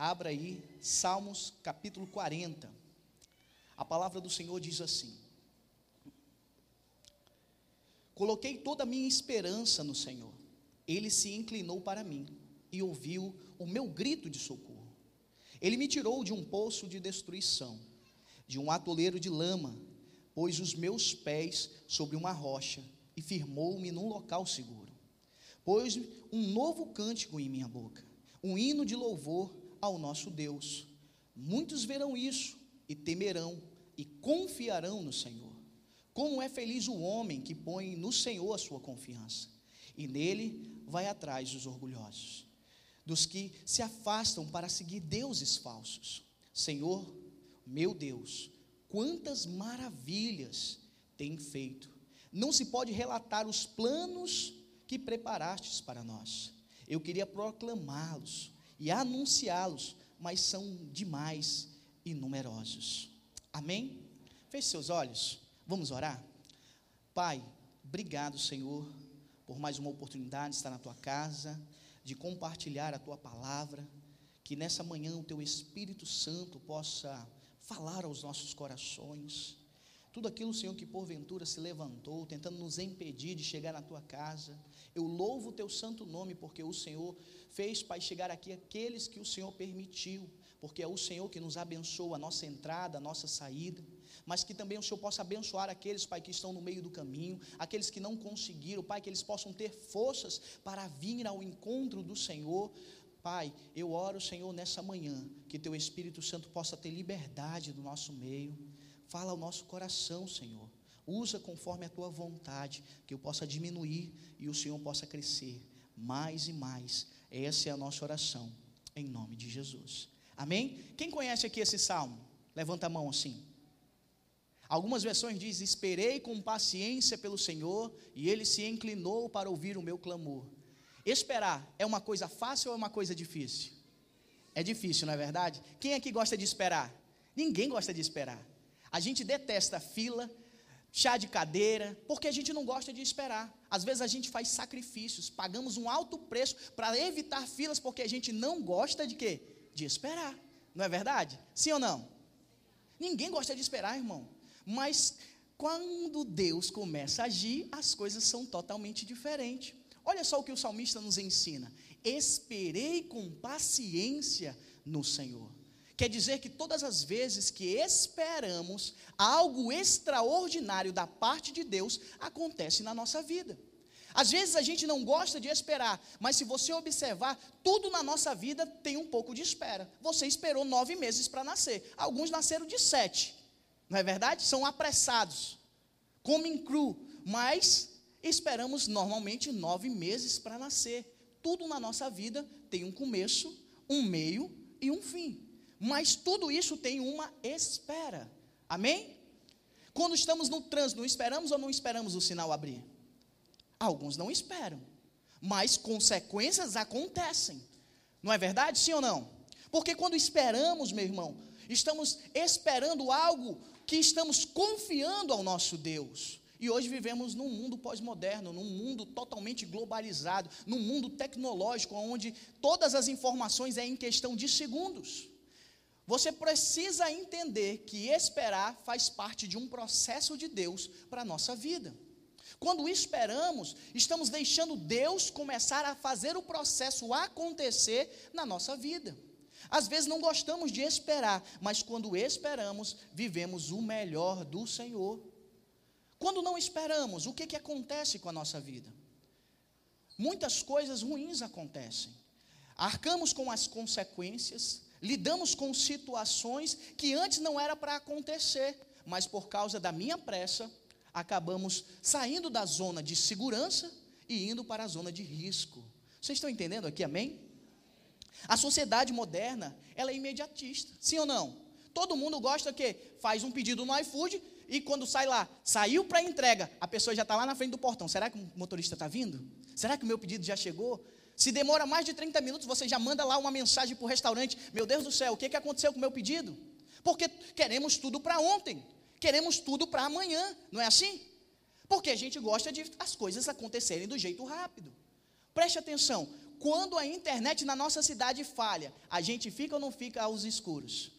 Abra aí Salmos capítulo 40. A palavra do Senhor diz assim: Coloquei toda a minha esperança no Senhor. Ele se inclinou para mim e ouviu o meu grito de socorro. Ele me tirou de um poço de destruição, de um atoleiro de lama, pôs os meus pés sobre uma rocha e firmou-me num local seguro. Pôs um novo cântico em minha boca, um hino de louvor ao nosso Deus. Muitos verão isso e temerão e confiarão no Senhor. Como é feliz o homem que põe no Senhor a sua confiança, e nele vai atrás dos orgulhosos dos que se afastam para seguir deuses falsos. Senhor, meu Deus, quantas maravilhas tem feito. Não se pode relatar os planos que preparastes para nós. Eu queria proclamá-los e anunciá-los, mas são demais e numerosos. Amém? Feche seus olhos. Vamos orar? Pai, obrigado, Senhor, por mais uma oportunidade de estar na tua casa de compartilhar a tua palavra, que nessa manhã o teu Espírito Santo possa falar aos nossos corações. Tudo aquilo, Senhor, que porventura se levantou, tentando nos impedir de chegar na tua casa, eu louvo o teu santo nome, porque o Senhor fez, Pai, chegar aqui aqueles que o Senhor permitiu, porque é o Senhor que nos abençoa a nossa entrada, a nossa saída mas que também o Senhor possa abençoar aqueles, Pai, que estão no meio do caminho, aqueles que não conseguiram, Pai, que eles possam ter forças para vir ao encontro do Senhor. Pai, eu oro, Senhor, nessa manhã, que Teu Espírito Santo possa ter liberdade no nosso meio. Fala ao nosso coração, Senhor. Usa conforme a Tua vontade, que eu possa diminuir e o Senhor possa crescer mais e mais. Essa é a nossa oração, em nome de Jesus. Amém? Quem conhece aqui esse salmo? Levanta a mão assim. Algumas versões dizem: Esperei com paciência pelo Senhor e ele se inclinou para ouvir o meu clamor. Esperar é uma coisa fácil ou é uma coisa difícil? É difícil, não é verdade? Quem aqui gosta de esperar? Ninguém gosta de esperar. A gente detesta fila, chá de cadeira, porque a gente não gosta de esperar. Às vezes a gente faz sacrifícios, pagamos um alto preço para evitar filas, porque a gente não gosta de quê? De esperar. Não é verdade? Sim ou não? Ninguém gosta de esperar, irmão. Mas quando Deus começa a agir, as coisas são totalmente diferentes. Olha só o que o salmista nos ensina: esperei com paciência no Senhor. Quer dizer que todas as vezes que esperamos, algo extraordinário da parte de Deus acontece na nossa vida. Às vezes a gente não gosta de esperar, mas se você observar, tudo na nossa vida tem um pouco de espera. Você esperou nove meses para nascer, alguns nasceram de sete. Não é verdade? São apressados, comem cru, mas esperamos normalmente nove meses para nascer. Tudo na nossa vida tem um começo, um meio e um fim. Mas tudo isso tem uma espera. Amém? Quando estamos no trânsito, esperamos ou não esperamos o sinal abrir? Alguns não esperam, mas consequências acontecem. Não é verdade? Sim ou não? Porque quando esperamos, meu irmão, estamos esperando algo que estamos confiando ao nosso Deus. E hoje vivemos num mundo pós-moderno, num mundo totalmente globalizado, num mundo tecnológico, onde todas as informações é em questão de segundos. Você precisa entender que esperar faz parte de um processo de Deus para a nossa vida. Quando esperamos, estamos deixando Deus começar a fazer o processo acontecer na nossa vida. Às vezes não gostamos de esperar, mas quando esperamos, vivemos o melhor do Senhor. Quando não esperamos, o que, que acontece com a nossa vida? Muitas coisas ruins acontecem. Arcamos com as consequências, lidamos com situações que antes não era para acontecer, mas por causa da minha pressa, acabamos saindo da zona de segurança e indo para a zona de risco. Vocês estão entendendo aqui, amém? A sociedade moderna, ela é imediatista, sim ou não? Todo mundo gosta que faz um pedido no iFood e quando sai lá, saiu para entrega, a pessoa já está lá na frente do portão. Será que o motorista está vindo? Será que o meu pedido já chegou? Se demora mais de 30 minutos, você já manda lá uma mensagem para o restaurante: Meu Deus do céu, o que, que aconteceu com o meu pedido? Porque queremos tudo para ontem, queremos tudo para amanhã, não é assim? Porque a gente gosta de as coisas acontecerem do jeito rápido. Preste atenção: quando a internet na nossa cidade falha, a gente fica ou não fica aos escuros?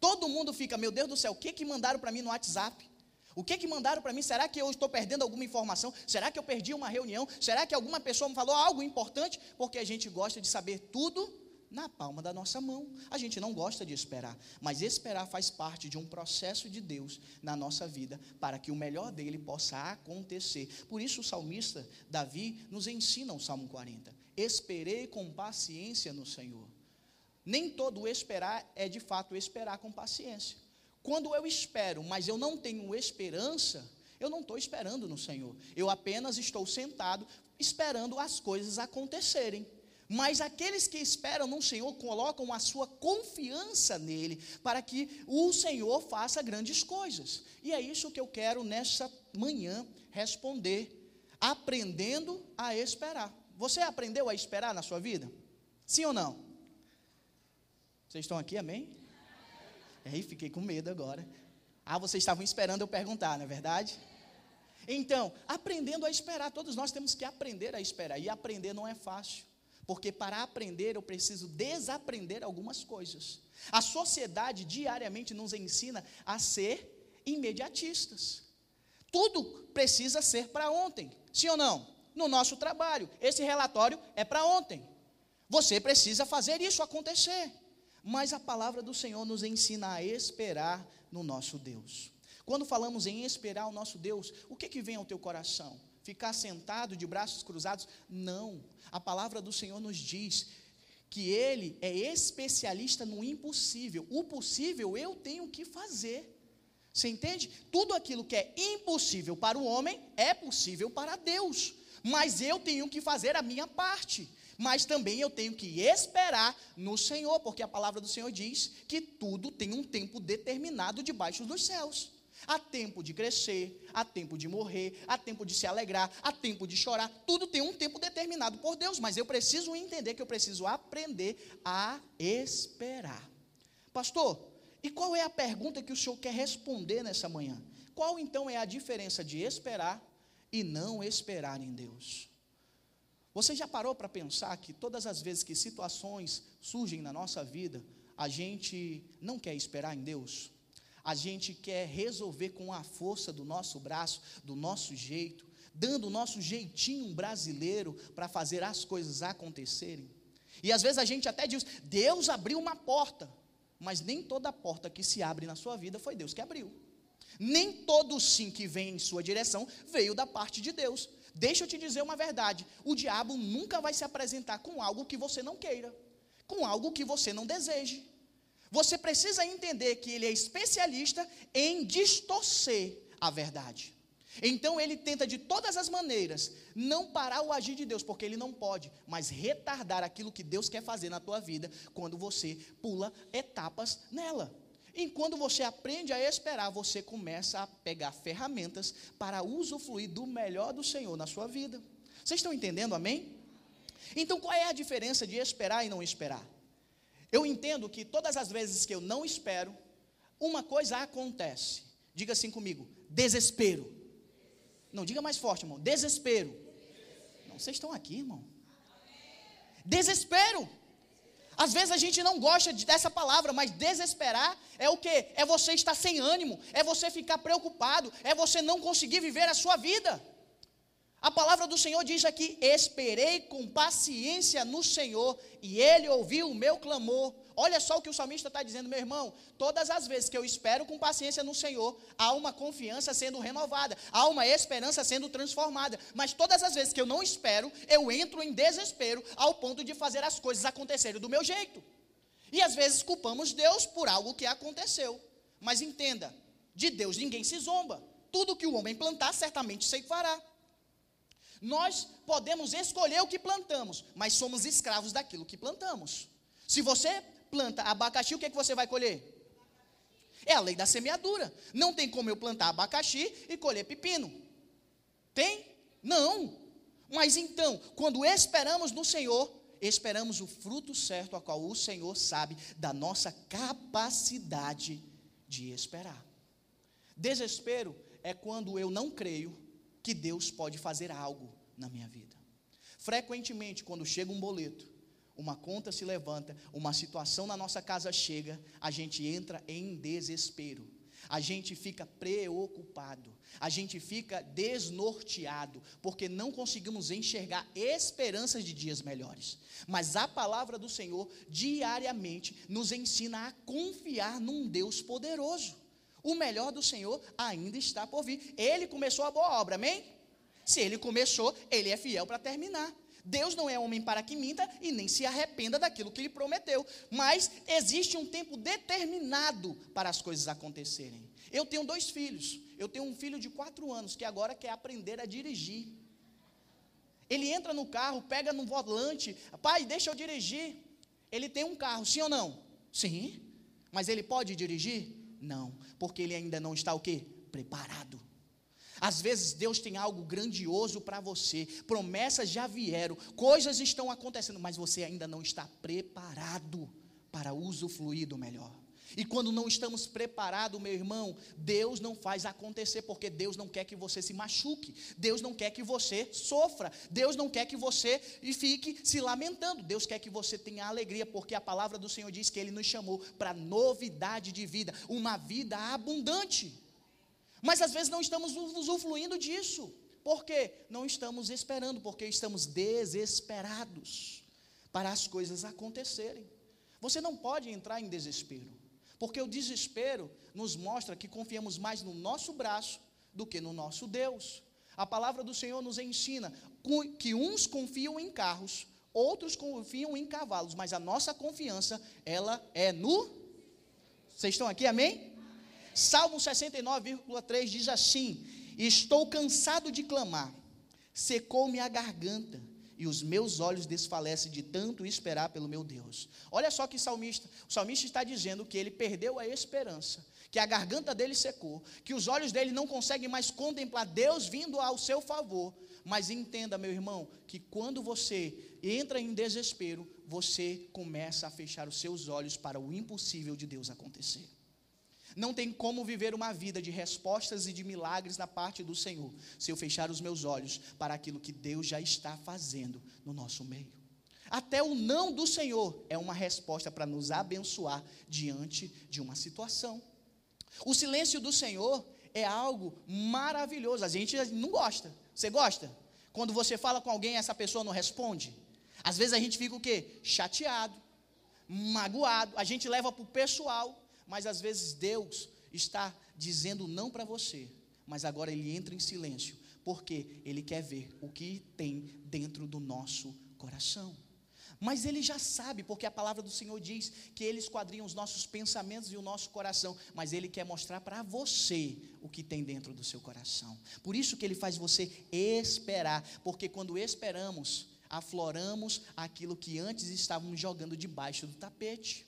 Todo mundo fica, meu Deus do céu, o que que mandaram para mim no WhatsApp? O que que mandaram para mim? Será que eu estou perdendo alguma informação? Será que eu perdi uma reunião? Será que alguma pessoa me falou algo importante? Porque a gente gosta de saber tudo na palma da nossa mão. A gente não gosta de esperar, mas esperar faz parte de um processo de Deus na nossa vida para que o melhor dele possa acontecer. Por isso o salmista Davi nos ensina o Salmo 40. Esperei com paciência no Senhor. Nem todo esperar é de fato esperar com paciência. Quando eu espero, mas eu não tenho esperança, eu não estou esperando no Senhor. Eu apenas estou sentado esperando as coisas acontecerem. Mas aqueles que esperam no Senhor colocam a sua confiança nele, para que o Senhor faça grandes coisas. E é isso que eu quero nessa manhã responder, aprendendo a esperar. Você aprendeu a esperar na sua vida? Sim ou não? Vocês estão aqui, amém? Aí fiquei com medo agora. Ah, vocês estavam esperando eu perguntar, não é verdade? Então, aprendendo a esperar, todos nós temos que aprender a esperar. E aprender não é fácil, porque para aprender eu preciso desaprender algumas coisas. A sociedade diariamente nos ensina a ser imediatistas. Tudo precisa ser para ontem, sim ou não? No nosso trabalho, esse relatório é para ontem. Você precisa fazer isso acontecer mas a palavra do Senhor nos ensina a esperar no nosso Deus. Quando falamos em esperar o nosso Deus, o que, que vem ao teu coração? Ficar sentado de braços cruzados? Não. A palavra do Senhor nos diz que Ele é especialista no impossível. O possível eu tenho que fazer. Você entende? Tudo aquilo que é impossível para o homem é possível para Deus. Mas eu tenho que fazer a minha parte mas também eu tenho que esperar no Senhor, porque a palavra do Senhor diz que tudo tem um tempo determinado debaixo dos céus. Há tempo de crescer, há tempo de morrer, há tempo de se alegrar, há tempo de chorar, tudo tem um tempo determinado por Deus, mas eu preciso entender que eu preciso aprender a esperar. Pastor, e qual é a pergunta que o senhor quer responder nessa manhã? Qual então é a diferença de esperar e não esperar em Deus? Você já parou para pensar que todas as vezes que situações surgem na nossa vida, a gente não quer esperar em Deus? A gente quer resolver com a força do nosso braço, do nosso jeito, dando o nosso jeitinho brasileiro para fazer as coisas acontecerem. E às vezes a gente até diz: Deus abriu uma porta, mas nem toda porta que se abre na sua vida foi Deus que abriu. Nem todo sim que vem em sua direção veio da parte de Deus. Deixa eu te dizer uma verdade: o diabo nunca vai se apresentar com algo que você não queira, com algo que você não deseje. Você precisa entender que ele é especialista em distorcer a verdade. Então ele tenta de todas as maneiras não parar o agir de Deus, porque ele não pode, mas retardar aquilo que Deus quer fazer na tua vida quando você pula etapas nela. E quando você aprende a esperar, você começa a pegar ferramentas para usufruir do melhor do Senhor na sua vida. Vocês estão entendendo, amém? Então, qual é a diferença de esperar e não esperar? Eu entendo que todas as vezes que eu não espero, uma coisa acontece. Diga assim comigo: desespero. Não, diga mais forte, irmão: desespero. Não, vocês estão aqui, irmão. Desespero. Às vezes a gente não gosta dessa palavra, mas desesperar é o que? É você estar sem ânimo, é você ficar preocupado, é você não conseguir viver a sua vida. A palavra do Senhor diz aqui: Esperei com paciência no Senhor, e Ele ouviu o meu clamor. Olha só o que o salmista está dizendo, meu irmão. Todas as vezes que eu espero com paciência no Senhor, há uma confiança sendo renovada, há uma esperança sendo transformada. Mas todas as vezes que eu não espero, eu entro em desespero ao ponto de fazer as coisas acontecerem do meu jeito. E às vezes culpamos Deus por algo que aconteceu. Mas entenda, de Deus ninguém se zomba. Tudo que o homem plantar, certamente sei fará. Nós podemos escolher o que plantamos, mas somos escravos daquilo que plantamos. Se você planta abacaxi, o que, é que você vai colher? É a lei da semeadura. Não tem como eu plantar abacaxi e colher pepino. Tem? Não. Mas então, quando esperamos no Senhor, esperamos o fruto certo a qual o Senhor sabe da nossa capacidade de esperar. Desespero é quando eu não creio que Deus pode fazer algo na minha vida. Frequentemente, quando chega um boleto, uma conta se levanta, uma situação na nossa casa chega, a gente entra em desespero. A gente fica preocupado, a gente fica desnorteado, porque não conseguimos enxergar esperanças de dias melhores. Mas a palavra do Senhor diariamente nos ensina a confiar num Deus poderoso. O melhor do Senhor ainda está por vir. Ele começou a boa obra, amém? Se ele começou, ele é fiel para terminar. Deus não é homem para que minta e nem se arrependa daquilo que ele prometeu. Mas existe um tempo determinado para as coisas acontecerem. Eu tenho dois filhos. Eu tenho um filho de quatro anos que agora quer aprender a dirigir. Ele entra no carro, pega no volante, pai, deixa eu dirigir. Ele tem um carro, sim ou não? Sim. Mas ele pode dirigir? Não, porque ele ainda não está o quê? Preparado. Às vezes Deus tem algo grandioso para você, promessas já vieram, coisas estão acontecendo, mas você ainda não está preparado para usufruir do melhor. E quando não estamos preparados, meu irmão, Deus não faz acontecer, porque Deus não quer que você se machuque, Deus não quer que você sofra, Deus não quer que você fique se lamentando, Deus quer que você tenha alegria, porque a palavra do Senhor diz que Ele nos chamou para novidade de vida, uma vida abundante. Mas às vezes não estamos usufruindo disso. Por quê? Não estamos esperando, porque estamos desesperados para as coisas acontecerem. Você não pode entrar em desespero, porque o desespero nos mostra que confiamos mais no nosso braço do que no nosso Deus. A palavra do Senhor nos ensina que uns confiam em carros, outros confiam em cavalos, mas a nossa confiança, ela é no. Vocês estão aqui, amém? Salmo 69,3 diz assim: Estou cansado de clamar, secou-me a garganta, e os meus olhos desfalecem de tanto esperar pelo meu Deus. Olha só que salmista, o salmista está dizendo que ele perdeu a esperança, que a garganta dele secou, que os olhos dele não conseguem mais contemplar Deus vindo ao seu favor. Mas entenda, meu irmão, que quando você entra em desespero, você começa a fechar os seus olhos para o impossível de Deus acontecer. Não tem como viver uma vida de respostas e de milagres na parte do Senhor, se eu fechar os meus olhos para aquilo que Deus já está fazendo no nosso meio. Até o não do Senhor é uma resposta para nos abençoar diante de uma situação. O silêncio do Senhor é algo maravilhoso. A gente não gosta. Você gosta? Quando você fala com alguém, essa pessoa não responde. Às vezes a gente fica o quê? Chateado, magoado. A gente leva para o pessoal mas às vezes Deus está dizendo não para você, mas agora ele entra em silêncio, porque ele quer ver o que tem dentro do nosso coração. Mas ele já sabe, porque a palavra do Senhor diz que ele esquadrinha os nossos pensamentos e o nosso coração, mas ele quer mostrar para você o que tem dentro do seu coração. Por isso que ele faz você esperar, porque quando esperamos, afloramos aquilo que antes estávamos jogando debaixo do tapete.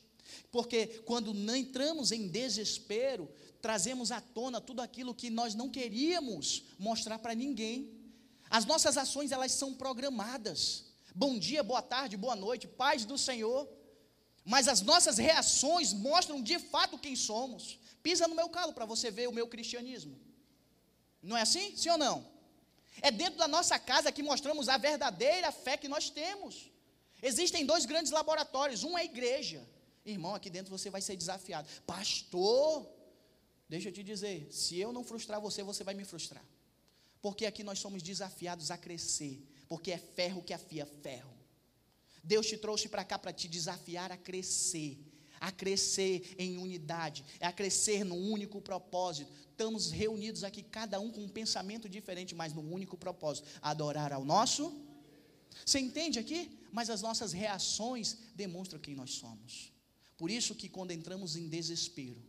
Porque quando não entramos em desespero, trazemos à tona tudo aquilo que nós não queríamos mostrar para ninguém. As nossas ações, elas são programadas. Bom dia, boa tarde, boa noite, paz do Senhor. Mas as nossas reações mostram de fato quem somos. Pisa no meu calo para você ver o meu cristianismo. Não é assim? Sim ou não? É dentro da nossa casa que mostramos a verdadeira fé que nós temos. Existem dois grandes laboratórios, um é a igreja Irmão, aqui dentro você vai ser desafiado. Pastor, deixa eu te dizer: se eu não frustrar você, você vai me frustrar. Porque aqui nós somos desafiados a crescer. Porque é ferro que afia ferro. Deus te trouxe para cá para te desafiar a crescer. A crescer em unidade, a crescer num único propósito. Estamos reunidos aqui, cada um com um pensamento diferente, mas num único propósito: adorar ao nosso. Você entende aqui? Mas as nossas reações demonstram quem nós somos. Por isso que quando entramos em desespero,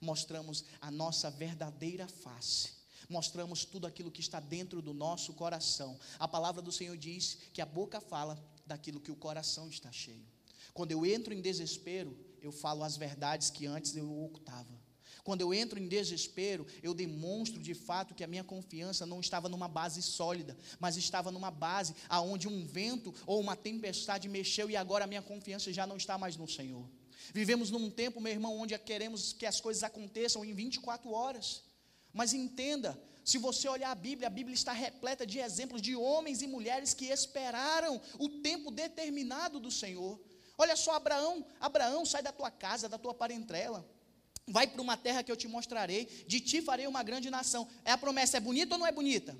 mostramos a nossa verdadeira face. Mostramos tudo aquilo que está dentro do nosso coração. A palavra do Senhor diz que a boca fala daquilo que o coração está cheio. Quando eu entro em desespero, eu falo as verdades que antes eu ocultava. Quando eu entro em desespero, eu demonstro de fato que a minha confiança não estava numa base sólida, mas estava numa base aonde um vento ou uma tempestade mexeu e agora a minha confiança já não está mais no Senhor. Vivemos num tempo, meu irmão, onde queremos que as coisas aconteçam em 24 horas. Mas entenda, Se você olhar a Bíblia, a Bíblia está repleta de exemplos de homens e mulheres que esperaram o tempo determinado do Senhor. Olha só, Abraão, Abraão, sai da tua casa, da tua parentrela. Vai para uma terra que eu te mostrarei, de ti farei uma grande nação. É a promessa é bonita ou não é bonita?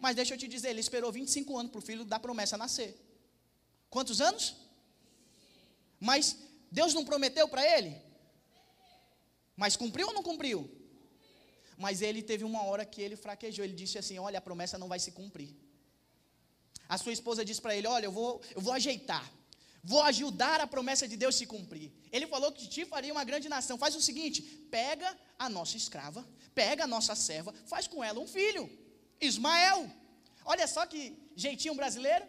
Mas deixa eu te dizer, ele esperou 25 anos para o filho da promessa nascer. Quantos anos? Mas Deus não prometeu para ele? Mas cumpriu ou não cumpriu? Mas ele teve uma hora que ele fraquejou. Ele disse assim: Olha, a promessa não vai se cumprir. A sua esposa disse para ele: Olha, eu vou, eu vou ajeitar. Vou ajudar a promessa de Deus se cumprir. Ele falou que te faria uma grande nação. Faz o seguinte: pega a nossa escrava, pega a nossa serva, faz com ela um filho, Ismael. Olha só que jeitinho brasileiro,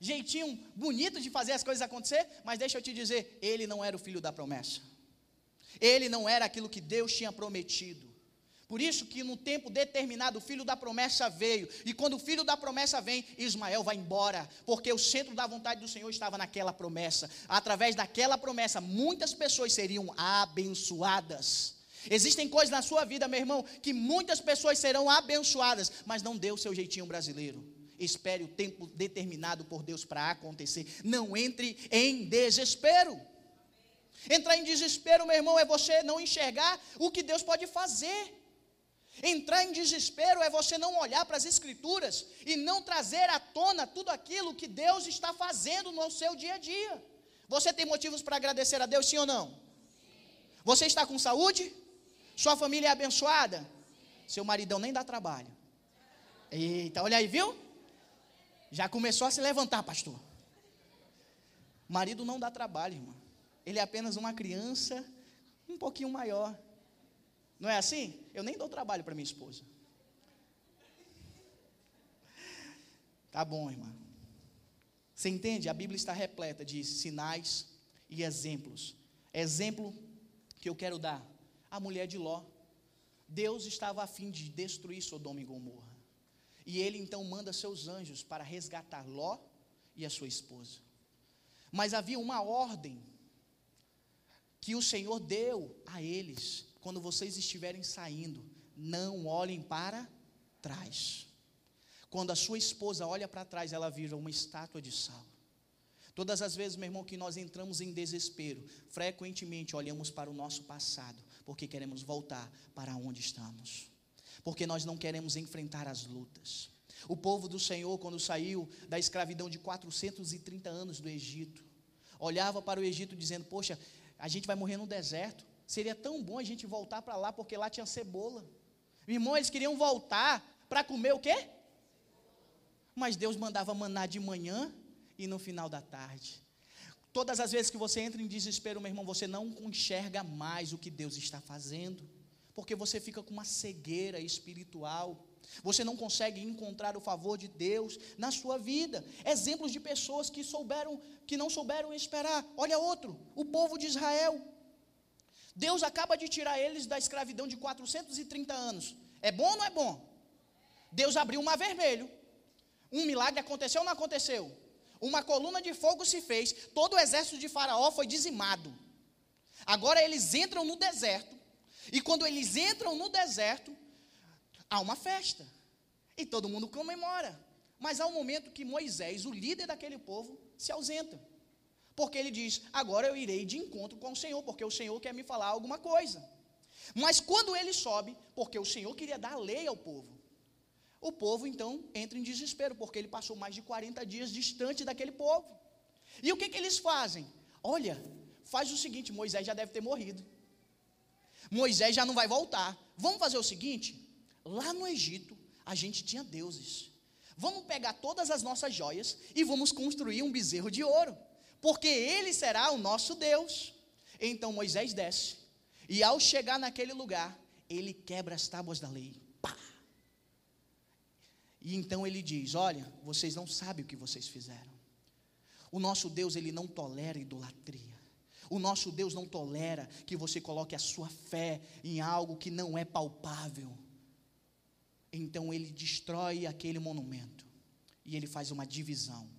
jeitinho bonito de fazer as coisas acontecer, mas deixa eu te dizer, ele não era o filho da promessa. Ele não era aquilo que Deus tinha prometido. Por isso que no tempo determinado o filho da promessa veio. E quando o filho da promessa vem, Ismael vai embora, porque o centro da vontade do Senhor estava naquela promessa. Através daquela promessa, muitas pessoas seriam abençoadas. Existem coisas na sua vida, meu irmão, que muitas pessoas serão abençoadas, mas não dê o seu jeitinho brasileiro. Espere o tempo determinado por Deus para acontecer. Não entre em desespero. Entrar em desespero, meu irmão, é você não enxergar o que Deus pode fazer. Entrar em desespero é você não olhar para as Escrituras e não trazer à tona tudo aquilo que Deus está fazendo no seu dia a dia. Você tem motivos para agradecer a Deus, sim ou não? Você está com saúde? Sua família é abençoada? Seu maridão nem dá trabalho. Eita, olha aí, viu? Já começou a se levantar, pastor. Marido não dá trabalho, irmão. Ele é apenas uma criança um pouquinho maior. Não é assim? Eu nem dou trabalho para minha esposa. Tá bom, irmã. Você entende? A Bíblia está repleta de sinais e exemplos. Exemplo que eu quero dar: a mulher de Ló. Deus estava a fim de destruir Sodoma e Gomorra. E ele então manda seus anjos para resgatar Ló e a sua esposa. Mas havia uma ordem que o Senhor deu a eles quando vocês estiverem saindo, não olhem para trás. Quando a sua esposa olha para trás, ela vira uma estátua de sal. Todas as vezes, meu irmão, que nós entramos em desespero, frequentemente olhamos para o nosso passado, porque queremos voltar para onde estamos. Porque nós não queremos enfrentar as lutas. O povo do Senhor, quando saiu da escravidão de 430 anos do Egito, olhava para o Egito dizendo: Poxa, a gente vai morrer no deserto. Seria tão bom a gente voltar para lá, porque lá tinha cebola. Irmão, eles queriam voltar para comer o quê? Mas Deus mandava maná de manhã e no final da tarde. Todas as vezes que você entra em desespero, meu irmão, você não enxerga mais o que Deus está fazendo, porque você fica com uma cegueira espiritual. Você não consegue encontrar o favor de Deus na sua vida. Exemplos de pessoas que souberam, que não souberam esperar. Olha outro, o povo de Israel. Deus acaba de tirar eles da escravidão de 430 anos. É bom ou não é bom? Deus abriu o mar vermelho. Um milagre aconteceu ou não aconteceu? Uma coluna de fogo se fez, todo o exército de Faraó foi dizimado. Agora eles entram no deserto, e quando eles entram no deserto, há uma festa, e todo mundo comemora. Mas há um momento que Moisés, o líder daquele povo, se ausenta. Porque ele diz: Agora eu irei de encontro com o Senhor, porque o Senhor quer me falar alguma coisa. Mas quando ele sobe, porque o Senhor queria dar lei ao povo, o povo então entra em desespero, porque ele passou mais de 40 dias distante daquele povo. E o que, que eles fazem? Olha, faz o seguinte: Moisés já deve ter morrido. Moisés já não vai voltar. Vamos fazer o seguinte: lá no Egito, a gente tinha deuses. Vamos pegar todas as nossas joias e vamos construir um bezerro de ouro porque ele será o nosso Deus. Então Moisés desce, e ao chegar naquele lugar, ele quebra as tábuas da lei. Pá! E então ele diz: Olha, vocês não sabem o que vocês fizeram. O nosso Deus, ele não tolera idolatria. O nosso Deus não tolera que você coloque a sua fé em algo que não é palpável. Então ele destrói aquele monumento e ele faz uma divisão.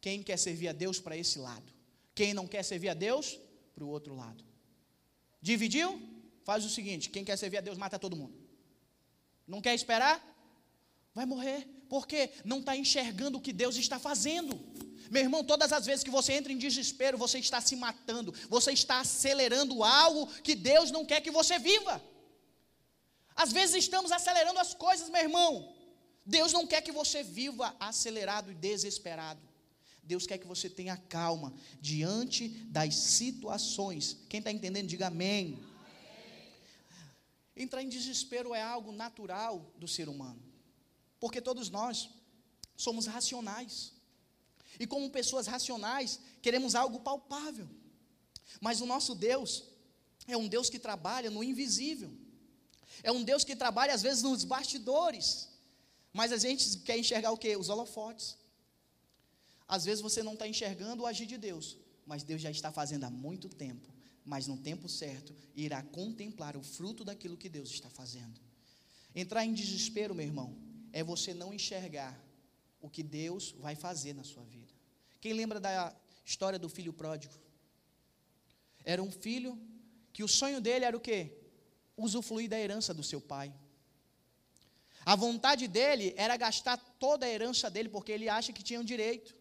Quem quer servir a Deus para esse lado? Quem não quer servir a Deus, para o outro lado. Dividiu? Faz o seguinte: quem quer servir a Deus, mata todo mundo. Não quer esperar? Vai morrer, porque não está enxergando o que Deus está fazendo. Meu irmão, todas as vezes que você entra em desespero, você está se matando, você está acelerando algo que Deus não quer que você viva. Às vezes estamos acelerando as coisas, meu irmão. Deus não quer que você viva acelerado e desesperado. Deus quer que você tenha calma diante das situações. Quem está entendendo, diga amém. Entrar em desespero é algo natural do ser humano, porque todos nós somos racionais. E como pessoas racionais, queremos algo palpável. Mas o nosso Deus é um Deus que trabalha no invisível. É um Deus que trabalha às vezes nos bastidores. Mas a gente quer enxergar o que? Os holofotes. Às vezes você não está enxergando o agir de Deus, mas Deus já está fazendo há muito tempo. Mas no tempo certo, irá contemplar o fruto daquilo que Deus está fazendo. Entrar em desespero, meu irmão, é você não enxergar o que Deus vai fazer na sua vida. Quem lembra da história do filho pródigo? Era um filho que o sonho dele era o quê? Usufruir da herança do seu pai. A vontade dele era gastar toda a herança dele, porque ele acha que tinha um direito.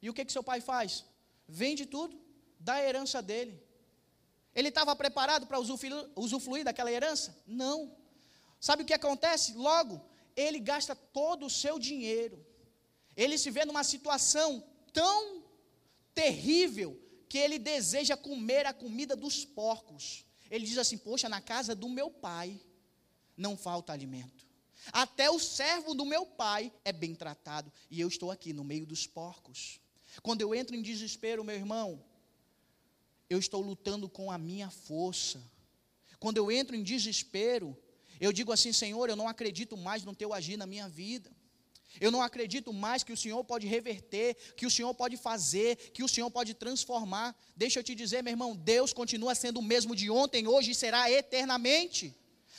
E o que, que seu pai faz? Vende tudo, dá a herança dele. Ele estava preparado para usufruir, daquela herança? Não. Sabe o que acontece? Logo, ele gasta todo o seu dinheiro. Ele se vê numa situação tão terrível que ele deseja comer a comida dos porcos. Ele diz assim: Poxa, na casa do meu pai não falta alimento. Até o servo do meu pai é bem tratado. E eu estou aqui no meio dos porcos. Quando eu entro em desespero, meu irmão, eu estou lutando com a minha força. Quando eu entro em desespero, eu digo assim: Senhor, eu não acredito mais no teu agir na minha vida. Eu não acredito mais que o Senhor pode reverter, que o Senhor pode fazer, que o Senhor pode transformar. Deixa eu te dizer, meu irmão, Deus continua sendo o mesmo de ontem, hoje e será eternamente.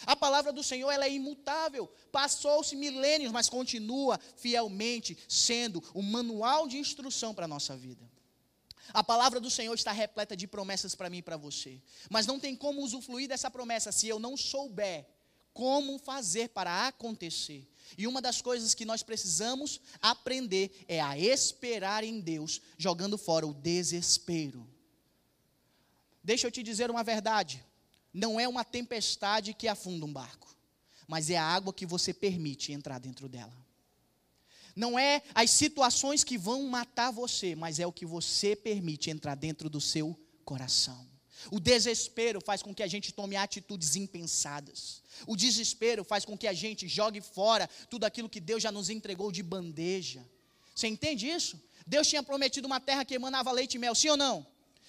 A palavra do Senhor ela é imutável. Passou-se milênios, mas continua fielmente sendo o manual de instrução para a nossa vida. A palavra do Senhor está repleta de promessas para mim e para você. Mas não tem como usufruir dessa promessa se eu não souber como fazer para acontecer. E uma das coisas que nós precisamos aprender é a esperar em Deus, jogando fora o desespero. Deixa eu te dizer uma verdade: não é uma tempestade que afunda um barco, mas é a água que você permite entrar dentro dela. Não é as situações que vão matar você, mas é o que você permite entrar dentro do seu coração. O desespero faz com que a gente tome atitudes impensadas. O desespero faz com que a gente jogue fora tudo aquilo que Deus já nos entregou de bandeja. Você entende isso? Deus tinha prometido uma terra que emanava leite e mel, sim ou não?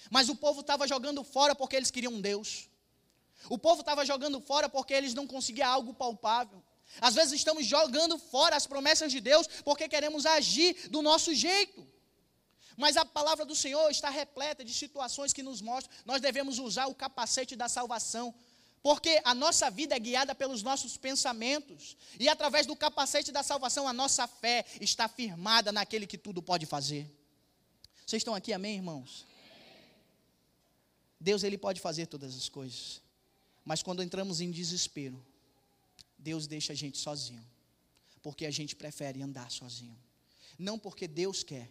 Mas o povo estava jogando fora porque eles queriam um Deus. O povo estava jogando fora porque eles não conseguiam algo palpável. Às vezes estamos jogando fora as promessas de Deus porque queremos agir do nosso jeito. Mas a palavra do Senhor está repleta de situações que nos mostram, nós devemos usar o capacete da salvação, porque a nossa vida é guiada pelos nossos pensamentos, e através do capacete da salvação, a nossa fé está firmada naquele que tudo pode fazer. Vocês estão aqui, amém, irmãos? Deus, Ele pode fazer todas as coisas, mas quando entramos em desespero, Deus deixa a gente sozinho, porque a gente prefere andar sozinho, não porque Deus quer,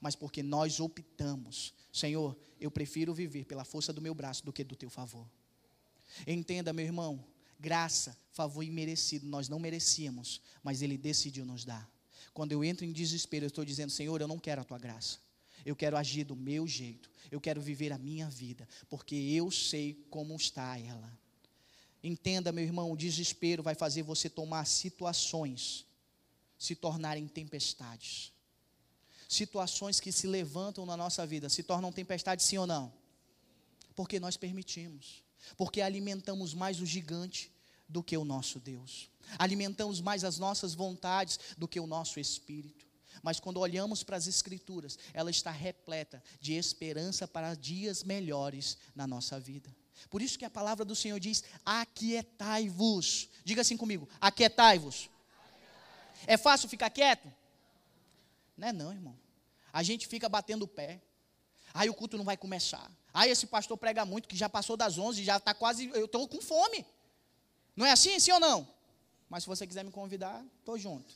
mas porque nós optamos, Senhor, eu prefiro viver pela força do meu braço do que do teu favor. Entenda, meu irmão, graça, favor imerecido, nós não merecíamos, mas Ele decidiu nos dar. Quando eu entro em desespero, eu estou dizendo, Senhor, eu não quero a tua graça. Eu quero agir do meu jeito. Eu quero viver a minha vida, porque eu sei como está ela. Entenda, meu irmão, o desespero vai fazer você tomar situações se tornarem tempestades situações que se levantam na nossa vida se tornam tempestade, sim ou não? Porque nós permitimos, porque alimentamos mais o gigante do que o nosso Deus, alimentamos mais as nossas vontades do que o nosso espírito. Mas quando olhamos para as Escrituras, ela está repleta de esperança para dias melhores na nossa vida. Por isso que a palavra do Senhor diz: aquietai-vos. Diga assim comigo: aquietai-vos. É fácil ficar quieto? Não é não, irmão. A gente fica batendo o pé. Aí o culto não vai começar. Aí esse pastor prega muito, que já passou das 11, já está quase, eu estou com fome. Não é assim, sim ou não? Mas se você quiser me convidar, estou junto.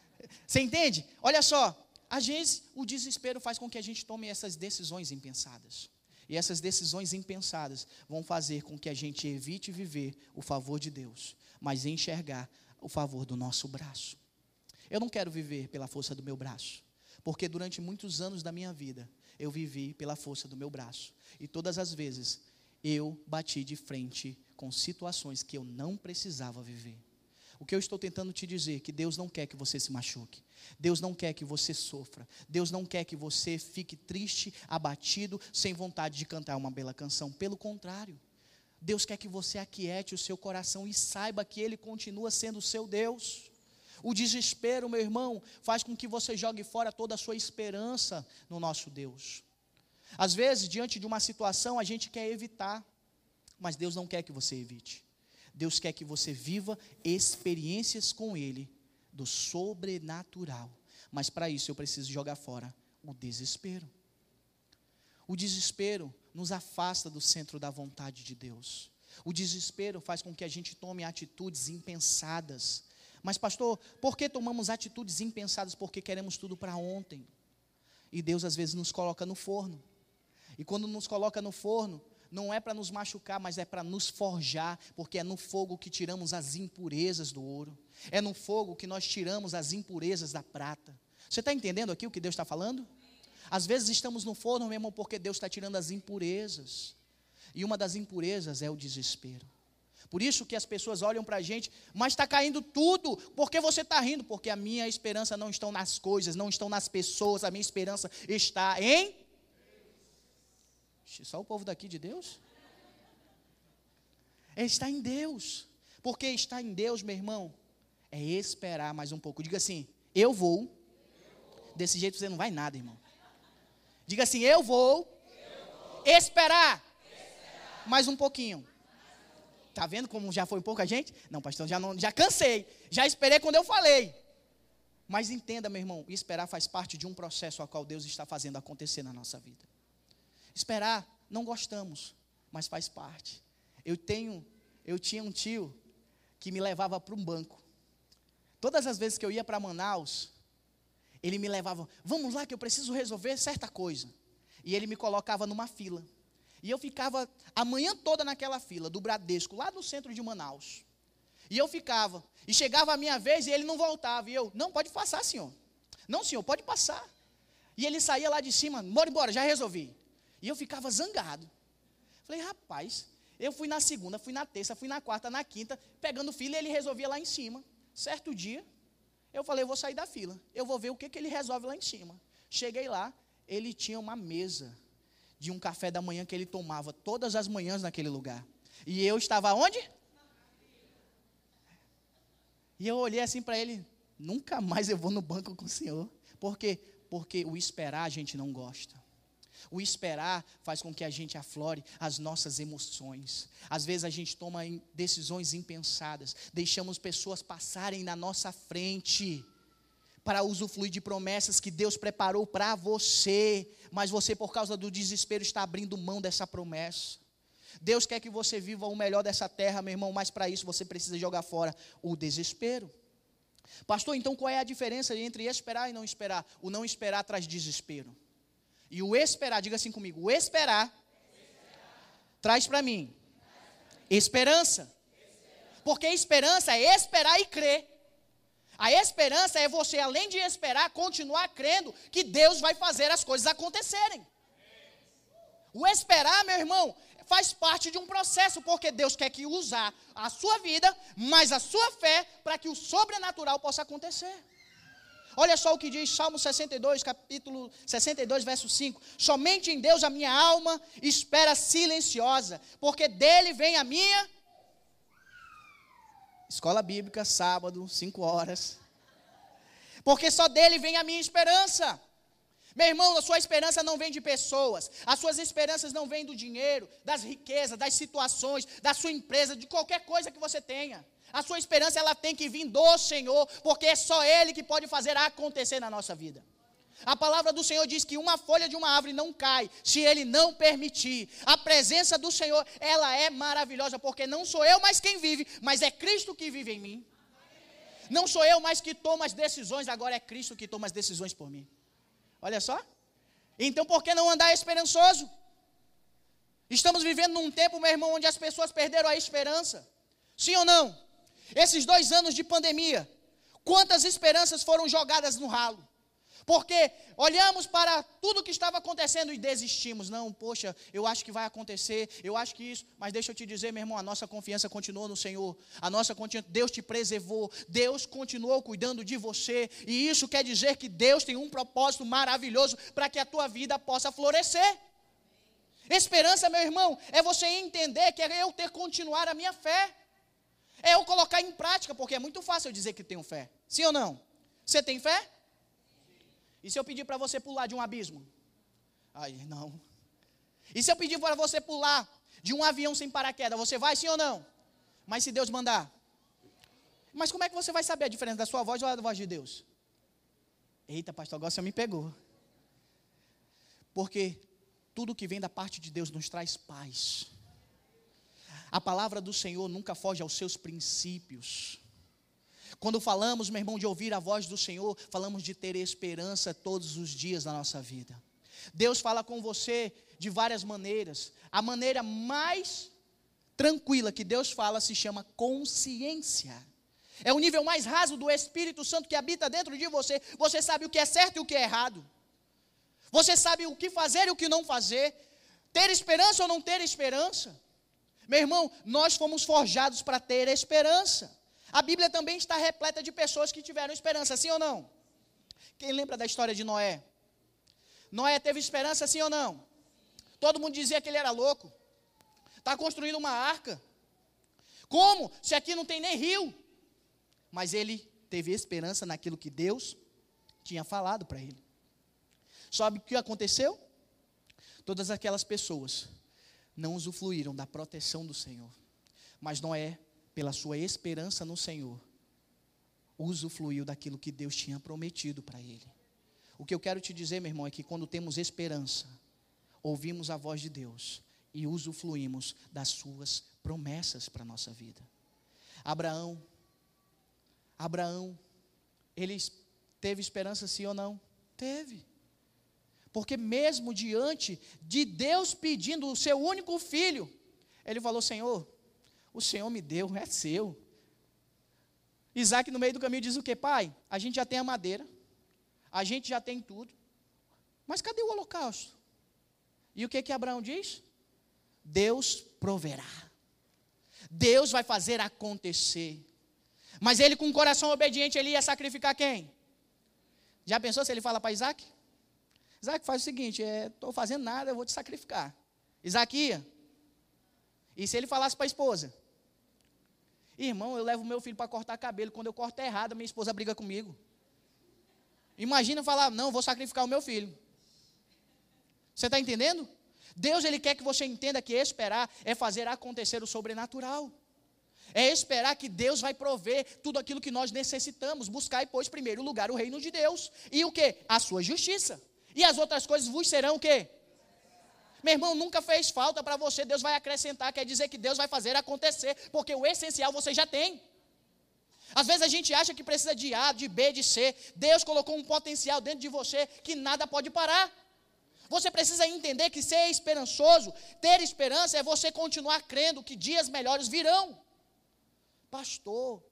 Você entende? Olha só, às vezes o desespero faz com que a gente tome essas decisões impensadas. E essas decisões impensadas vão fazer com que a gente evite viver o favor de Deus, mas enxergar o favor do nosso braço. Eu não quero viver pela força do meu braço, porque durante muitos anos da minha vida eu vivi pela força do meu braço. E todas as vezes eu bati de frente com situações que eu não precisava viver. O que eu estou tentando te dizer é que Deus não quer que você se machuque. Deus não quer que você sofra. Deus não quer que você fique triste, abatido, sem vontade de cantar uma bela canção. Pelo contrário, Deus quer que você aquiete o seu coração e saiba que Ele continua sendo o seu Deus. O desespero, meu irmão, faz com que você jogue fora toda a sua esperança no nosso Deus. Às vezes, diante de uma situação, a gente quer evitar, mas Deus não quer que você evite. Deus quer que você viva experiências com Ele do sobrenatural. Mas para isso eu preciso jogar fora o desespero. O desespero nos afasta do centro da vontade de Deus. O desespero faz com que a gente tome atitudes impensadas. Mas, pastor, por que tomamos atitudes impensadas? Porque queremos tudo para ontem. E Deus às vezes nos coloca no forno. E quando nos coloca no forno, não é para nos machucar, mas é para nos forjar, porque é no fogo que tiramos as impurezas do ouro, é no fogo que nós tiramos as impurezas da prata. Você está entendendo aqui o que Deus está falando? Às vezes estamos no forno mesmo porque Deus está tirando as impurezas, e uma das impurezas é o desespero. Por isso que as pessoas olham para a gente, mas está caindo tudo, porque você está rindo? Porque a minha esperança não está nas coisas, não estão nas pessoas, a minha esperança está em só o povo daqui de Deus? É estar em Deus. Porque estar em Deus, meu irmão, é esperar mais um pouco. Diga assim: eu vou. Desse jeito você não vai nada, irmão. Diga assim: eu vou, esperar, mais um pouquinho. Tá vendo como já foi pouca gente? Não, pastor, já não, já cansei. Já esperei quando eu falei. Mas entenda, meu irmão, esperar faz parte de um processo ao qual Deus está fazendo acontecer na nossa vida. Esperar, não gostamos, mas faz parte. Eu tenho, eu tinha um tio que me levava para um banco. Todas as vezes que eu ia para Manaus, ele me levava, vamos lá que eu preciso resolver certa coisa. E ele me colocava numa fila. E eu ficava a manhã toda naquela fila do Bradesco, lá no centro de Manaus. E eu ficava. E chegava a minha vez e ele não voltava. E eu, não, pode passar, senhor. Não, senhor, pode passar. E ele saía lá de cima, bora embora, já resolvi. E eu ficava zangado. Falei, rapaz, eu fui na segunda, fui na terça, fui na quarta, na quinta, pegando fila e ele resolvia lá em cima. Certo dia, eu falei, eu vou sair da fila. Eu vou ver o que, que ele resolve lá em cima. Cheguei lá, ele tinha uma mesa de um café da manhã que ele tomava todas as manhãs naquele lugar. E eu estava onde? E eu olhei assim para ele, nunca mais eu vou no banco com o senhor. Por quê? Porque o esperar a gente não gosta. O esperar faz com que a gente aflore as nossas emoções. Às vezes a gente toma decisões impensadas, deixamos pessoas passarem na nossa frente para usufruir de promessas que Deus preparou para você, mas você, por causa do desespero, está abrindo mão dessa promessa. Deus quer que você viva o melhor dessa terra, meu irmão, mas para isso você precisa jogar fora o desespero. Pastor, então qual é a diferença entre esperar e não esperar? O não esperar traz desespero. E o esperar, diga assim comigo: o esperar, esperar. traz para mim esperança. Porque esperança é esperar e crer. A esperança é você, além de esperar, continuar crendo que Deus vai fazer as coisas acontecerem. O esperar, meu irmão, faz parte de um processo, porque Deus quer que usar a sua vida, mas a sua fé, para que o sobrenatural possa acontecer. Olha só o que diz Salmo 62, capítulo 62, verso 5. Somente em Deus a minha alma espera silenciosa, porque dele vem a minha. Escola bíblica, sábado, 5 horas. Porque só dele vem a minha esperança. Meu irmão, a sua esperança não vem de pessoas, as suas esperanças não vêm do dinheiro, das riquezas, das situações, da sua empresa, de qualquer coisa que você tenha. A sua esperança ela tem que vir do Senhor, porque é só Ele que pode fazer acontecer na nossa vida. A palavra do Senhor diz que uma folha de uma árvore não cai se Ele não permitir. A presença do Senhor, ela é maravilhosa, porque não sou eu mais quem vive, mas é Cristo que vive em mim. Não sou eu mais que tomo as decisões, agora é Cristo que toma as decisões por mim. Olha só. Então por que não andar esperançoso? Estamos vivendo num tempo, meu irmão, onde as pessoas perderam a esperança. Sim ou não? Esses dois anos de pandemia, quantas esperanças foram jogadas no ralo? Porque olhamos para tudo que estava acontecendo e desistimos. Não, poxa, eu acho que vai acontecer, eu acho que isso. Mas deixa eu te dizer, meu irmão, a nossa confiança continuou no Senhor. A nossa Deus te preservou, Deus continuou cuidando de você. E isso quer dizer que Deus tem um propósito maravilhoso para que a tua vida possa florescer. Esperança, meu irmão, é você entender que é eu ter continuar a minha fé. É eu colocar em prática, porque é muito fácil eu dizer que tenho fé. Sim ou não? Você tem fé? E se eu pedir para você pular de um abismo? Aí, não. E se eu pedir para você pular de um avião sem paraquedas, você vai sim ou não? Mas se Deus mandar? Mas como é que você vai saber a diferença da sua voz ou da voz de Deus? Eita, pastor, agora você me pegou. Porque tudo que vem da parte de Deus nos traz paz. A palavra do Senhor nunca foge aos seus princípios. Quando falamos, meu irmão, de ouvir a voz do Senhor, falamos de ter esperança todos os dias da nossa vida. Deus fala com você de várias maneiras. A maneira mais tranquila que Deus fala se chama consciência. É o nível mais raso do Espírito Santo que habita dentro de você. Você sabe o que é certo e o que é errado. Você sabe o que fazer e o que não fazer. Ter esperança ou não ter esperança. Meu irmão, nós fomos forjados para ter esperança. A Bíblia também está repleta de pessoas que tiveram esperança, sim ou não? Quem lembra da história de Noé? Noé teve esperança, sim ou não? Todo mundo dizia que ele era louco. Está construindo uma arca. Como? Se aqui não tem nem rio. Mas ele teve esperança naquilo que Deus tinha falado para ele. Sabe o que aconteceu? Todas aquelas pessoas não usufruíram da proteção do Senhor. Mas Noé pela sua esperança no Senhor, usufruiu daquilo que Deus tinha prometido para ele. O que eu quero te dizer, meu irmão, é que quando temos esperança, ouvimos a voz de Deus e usufruímos das suas promessas para a nossa vida. Abraão, Abraão, ele teve esperança sim ou não? Teve. Porque mesmo diante de Deus pedindo o seu único filho, ele falou: Senhor, o Senhor me deu, é seu. Isaac, no meio do caminho, diz o que? Pai, a gente já tem a madeira, a gente já tem tudo, mas cadê o holocausto? E o que que Abraão diz? Deus proverá. Deus vai fazer acontecer. Mas ele, com o coração obediente, ele ia sacrificar quem? Já pensou se ele fala para Isaac? Isaac, faz o seguinte: estou é, fazendo nada, eu vou te sacrificar. Isaac ia. E se ele falasse para a esposa? Irmão, eu levo meu filho para cortar cabelo. Quando eu corto errado, minha esposa briga comigo. Imagina falar, não, vou sacrificar o meu filho. Você está entendendo? Deus ele quer que você entenda que esperar é fazer acontecer o sobrenatural. É esperar que Deus vai prover tudo aquilo que nós necessitamos. Buscar, pois, primeiro lugar o reino de Deus. E o que? A sua justiça. E as outras coisas vos serão o quê? Meu irmão, nunca fez falta para você, Deus vai acrescentar, quer dizer que Deus vai fazer acontecer, porque o essencial você já tem. Às vezes a gente acha que precisa de A, de B, de C. Deus colocou um potencial dentro de você que nada pode parar. Você precisa entender que ser esperançoso, ter esperança, é você continuar crendo que dias melhores virão. Pastor,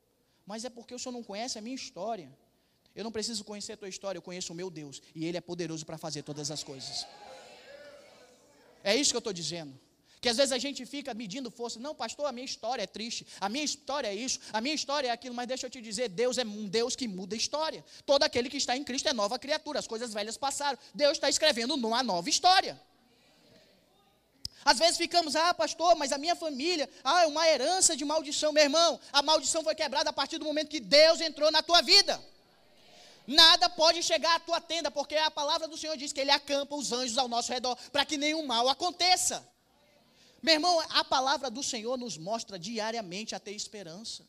mas é porque o senhor não conhece a minha história. Eu não preciso conhecer a tua história, eu conheço o meu Deus. E Ele é poderoso para fazer todas as coisas. É isso que eu estou dizendo. Que às vezes a gente fica medindo força. Não, pastor, a minha história é triste. A minha história é isso. A minha história é aquilo. Mas deixa eu te dizer: Deus é um Deus que muda a história. Todo aquele que está em Cristo é nova criatura. As coisas velhas passaram. Deus está escrevendo uma nova história. Às vezes ficamos, ah, pastor, mas a minha família, ah, é uma herança de maldição. Meu irmão, a maldição foi quebrada a partir do momento que Deus entrou na tua vida. Nada pode chegar à tua tenda, porque a palavra do Senhor diz que Ele acampa os anjos ao nosso redor para que nenhum mal aconteça. Meu irmão, a palavra do Senhor nos mostra diariamente a ter esperança.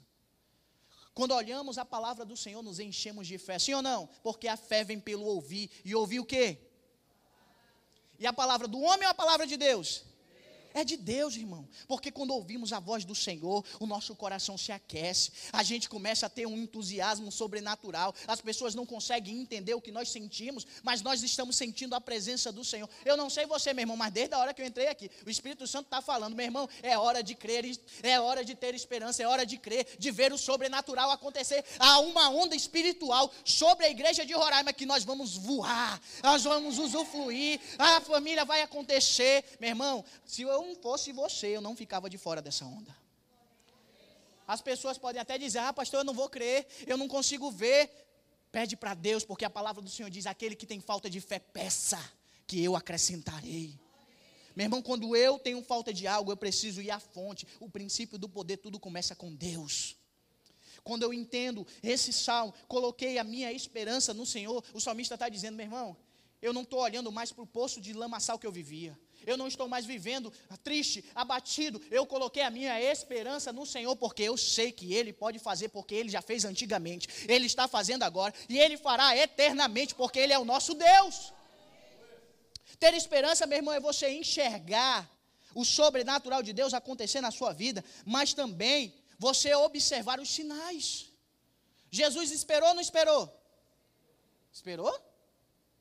Quando olhamos a palavra do Senhor, nos enchemos de fé, sim ou não? Porque a fé vem pelo ouvir, e ouvir o quê? E a palavra do homem ou a palavra de Deus? É de Deus, irmão. Porque quando ouvimos a voz do Senhor, o nosso coração se aquece. A gente começa a ter um entusiasmo sobrenatural. As pessoas não conseguem entender o que nós sentimos, mas nós estamos sentindo a presença do Senhor. Eu não sei você, meu irmão, mas desde a hora que eu entrei aqui, o Espírito Santo está falando, meu irmão, é hora de crer, é hora de ter esperança, é hora de crer, de ver o sobrenatural acontecer. Há uma onda espiritual sobre a igreja de Roraima que nós vamos voar, nós vamos usufruir, a família vai acontecer. Meu irmão, se eu não fosse você, eu não ficava de fora dessa onda. As pessoas podem até dizer: Ah, pastor, eu não vou crer, eu não consigo ver. Pede para Deus, porque a palavra do Senhor diz: Aquele que tem falta de fé, peça, que eu acrescentarei. Meu irmão, quando eu tenho falta de algo, eu preciso ir à fonte. O princípio do poder, tudo começa com Deus. Quando eu entendo esse salmo, coloquei a minha esperança no Senhor, o salmista está dizendo, meu irmão, eu não estou olhando mais para o poço de lamaçal que eu vivia. Eu não estou mais vivendo triste, abatido. Eu coloquei a minha esperança no Senhor, porque eu sei que Ele pode fazer, porque Ele já fez antigamente. Ele está fazendo agora e Ele fará eternamente, porque Ele é o nosso Deus. Ter esperança, meu irmão, é você enxergar o sobrenatural de Deus acontecer na sua vida, mas também você observar os sinais. Jesus esperou ou não esperou? Esperou?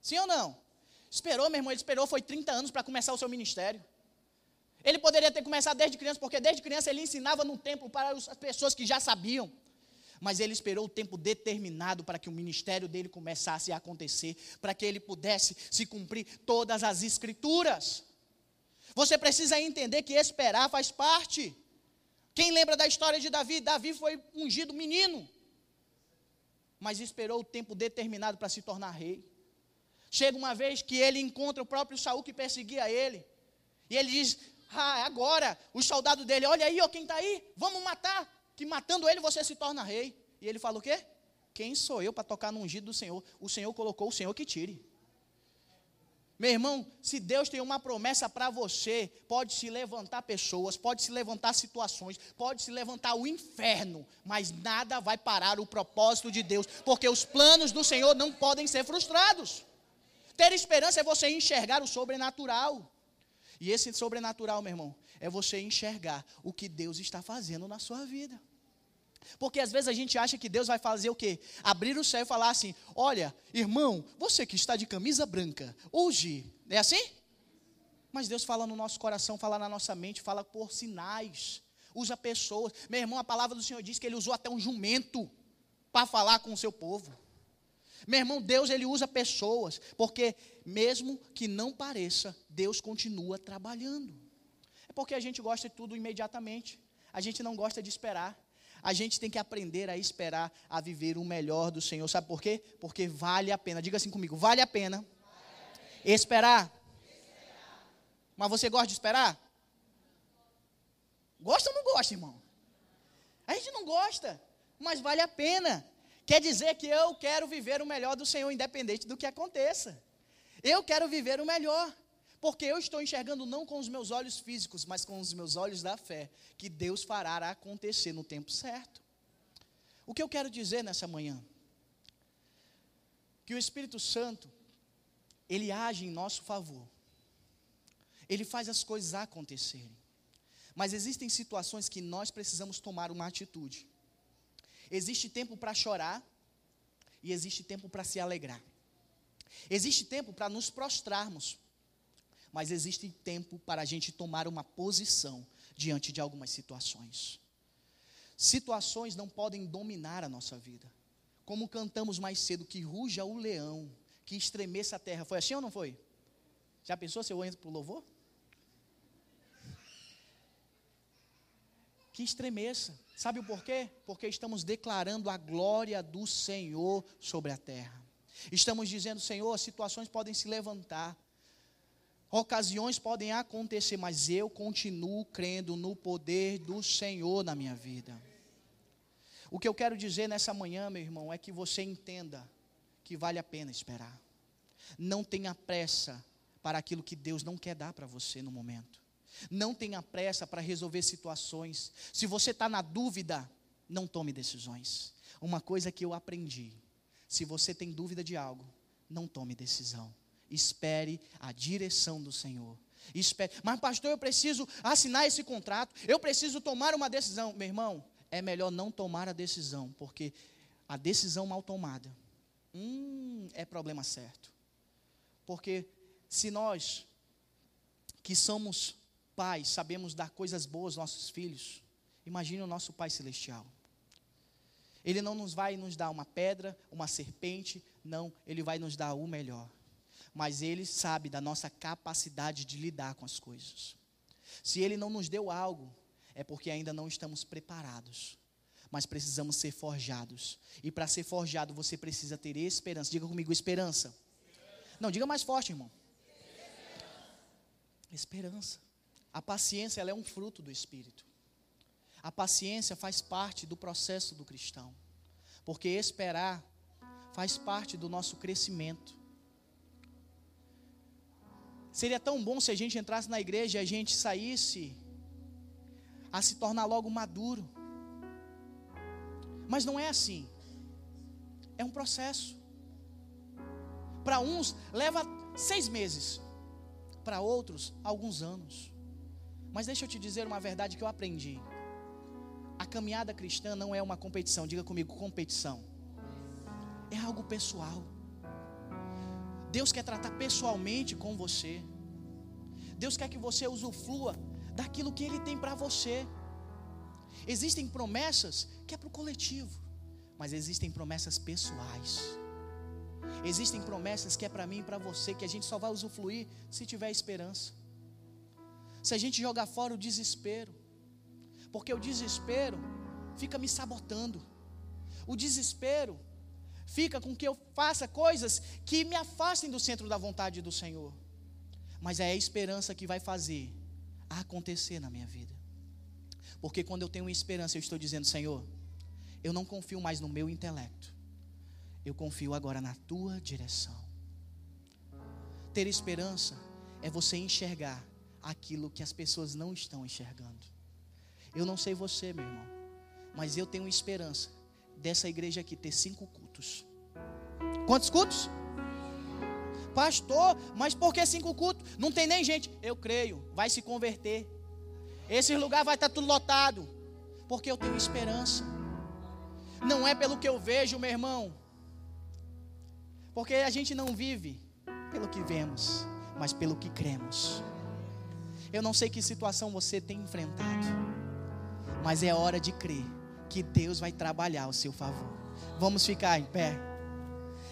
Sim ou não? Esperou, meu irmão, ele esperou, foi 30 anos para começar o seu ministério. Ele poderia ter começado desde criança, porque desde criança ele ensinava no templo para as pessoas que já sabiam. Mas ele esperou o tempo determinado para que o ministério dele começasse a acontecer, para que ele pudesse se cumprir todas as escrituras. Você precisa entender que esperar faz parte. Quem lembra da história de Davi? Davi foi ungido menino, mas esperou o tempo determinado para se tornar rei. Chega uma vez que ele encontra o próprio Saul que perseguia ele. E ele diz: Ah, agora, os soldados dele, olha aí, ó, quem está aí, vamos matar. Que matando ele você se torna rei. E ele fala o quê? Quem sou eu para tocar no ungido do Senhor? O Senhor colocou o Senhor que tire. Meu irmão, se Deus tem uma promessa para você, pode se levantar pessoas, pode se levantar situações, pode se levantar o inferno, mas nada vai parar o propósito de Deus, porque os planos do Senhor não podem ser frustrados. Ter esperança é você enxergar o sobrenatural. E esse sobrenatural, meu irmão, é você enxergar o que Deus está fazendo na sua vida. Porque às vezes a gente acha que Deus vai fazer o quê? Abrir o céu e falar assim: Olha, irmão, você que está de camisa branca, hoje, é assim? Mas Deus fala no nosso coração, fala na nossa mente, fala por sinais, usa pessoas. Meu irmão, a palavra do Senhor diz que ele usou até um jumento para falar com o seu povo. Meu irmão, Deus ele usa pessoas, porque mesmo que não pareça, Deus continua trabalhando. É porque a gente gosta de tudo imediatamente. A gente não gosta de esperar. A gente tem que aprender a esperar, a viver o melhor do Senhor. Sabe por quê? Porque vale a pena. Diga assim comigo: vale a pena, vale a pena. Esperar. esperar. Mas você gosta de esperar? Gosta ou não gosta, irmão? A gente não gosta, mas vale a pena. Quer dizer que eu quero viver o melhor do Senhor, independente do que aconteça. Eu quero viver o melhor, porque eu estou enxergando não com os meus olhos físicos, mas com os meus olhos da fé, que Deus fará acontecer no tempo certo. O que eu quero dizer nessa manhã? Que o Espírito Santo, ele age em nosso favor. Ele faz as coisas acontecerem. Mas existem situações que nós precisamos tomar uma atitude. Existe tempo para chorar e existe tempo para se alegrar. Existe tempo para nos prostrarmos, mas existe tempo para a gente tomar uma posição diante de algumas situações. Situações não podem dominar a nossa vida. Como cantamos mais cedo, que ruja o leão, que estremeça a terra. Foi assim ou não foi? Já pensou se eu entro para o louvor? Que estremeça. Sabe o porquê? Porque estamos declarando a glória do Senhor sobre a terra. Estamos dizendo, Senhor, situações podem se levantar, ocasiões podem acontecer, mas eu continuo crendo no poder do Senhor na minha vida. O que eu quero dizer nessa manhã, meu irmão, é que você entenda que vale a pena esperar. Não tenha pressa para aquilo que Deus não quer dar para você no momento. Não tenha pressa para resolver situações. Se você está na dúvida, não tome decisões. Uma coisa que eu aprendi: se você tem dúvida de algo, não tome decisão. Espere a direção do Senhor. Espere. Mas, pastor, eu preciso assinar esse contrato. Eu preciso tomar uma decisão. Meu irmão, é melhor não tomar a decisão, porque a decisão mal tomada hum, é problema certo. Porque se nós que somos pais sabemos dar coisas boas aos nossos filhos, imagine o nosso Pai Celestial. Ele não nos vai nos dar uma pedra, uma serpente, não, ele vai nos dar o melhor. Mas ele sabe da nossa capacidade de lidar com as coisas. Se ele não nos deu algo, é porque ainda não estamos preparados. Mas precisamos ser forjados. E para ser forjado, você precisa ter esperança. Diga comigo, esperança. Não, diga mais forte, irmão. Esperança. A paciência é um fruto do Espírito. A paciência faz parte do processo do cristão. Porque esperar faz parte do nosso crescimento. Seria tão bom se a gente entrasse na igreja e a gente saísse a se tornar logo maduro. Mas não é assim. É um processo. Para uns leva seis meses, para outros alguns anos. Mas deixa eu te dizer uma verdade que eu aprendi. A caminhada cristã não é uma competição, diga comigo, competição. É algo pessoal. Deus quer tratar pessoalmente com você. Deus quer que você usufrua daquilo que Ele tem para você. Existem promessas que é para o coletivo, mas existem promessas pessoais. Existem promessas que é para mim e para você, que a gente só vai usufruir se tiver esperança. Se a gente jogar fora o desespero, porque o desespero fica me sabotando, o desespero fica com que eu faça coisas que me afastem do centro da vontade do Senhor. Mas é a esperança que vai fazer acontecer na minha vida. Porque quando eu tenho esperança, eu estou dizendo, Senhor, eu não confio mais no meu intelecto. Eu confio agora na tua direção. Ter esperança é você enxergar aquilo que as pessoas não estão enxergando. Eu não sei você, meu irmão, mas eu tenho esperança dessa igreja aqui ter cinco cultos. Quantos cultos? Pastor, mas por que cinco cultos? Não tem nem gente. Eu creio, vai se converter. Esse lugar vai estar tudo lotado. Porque eu tenho esperança. Não é pelo que eu vejo, meu irmão. Porque a gente não vive pelo que vemos, mas pelo que cremos. Eu não sei que situação você tem enfrentado, mas é hora de crer que Deus vai trabalhar ao seu favor. Vamos ficar em pé.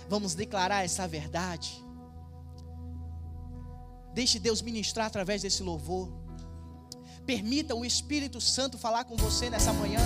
Vamos declarar essa verdade. Deixe Deus ministrar através desse louvor. Permita o Espírito Santo falar com você nessa manhã.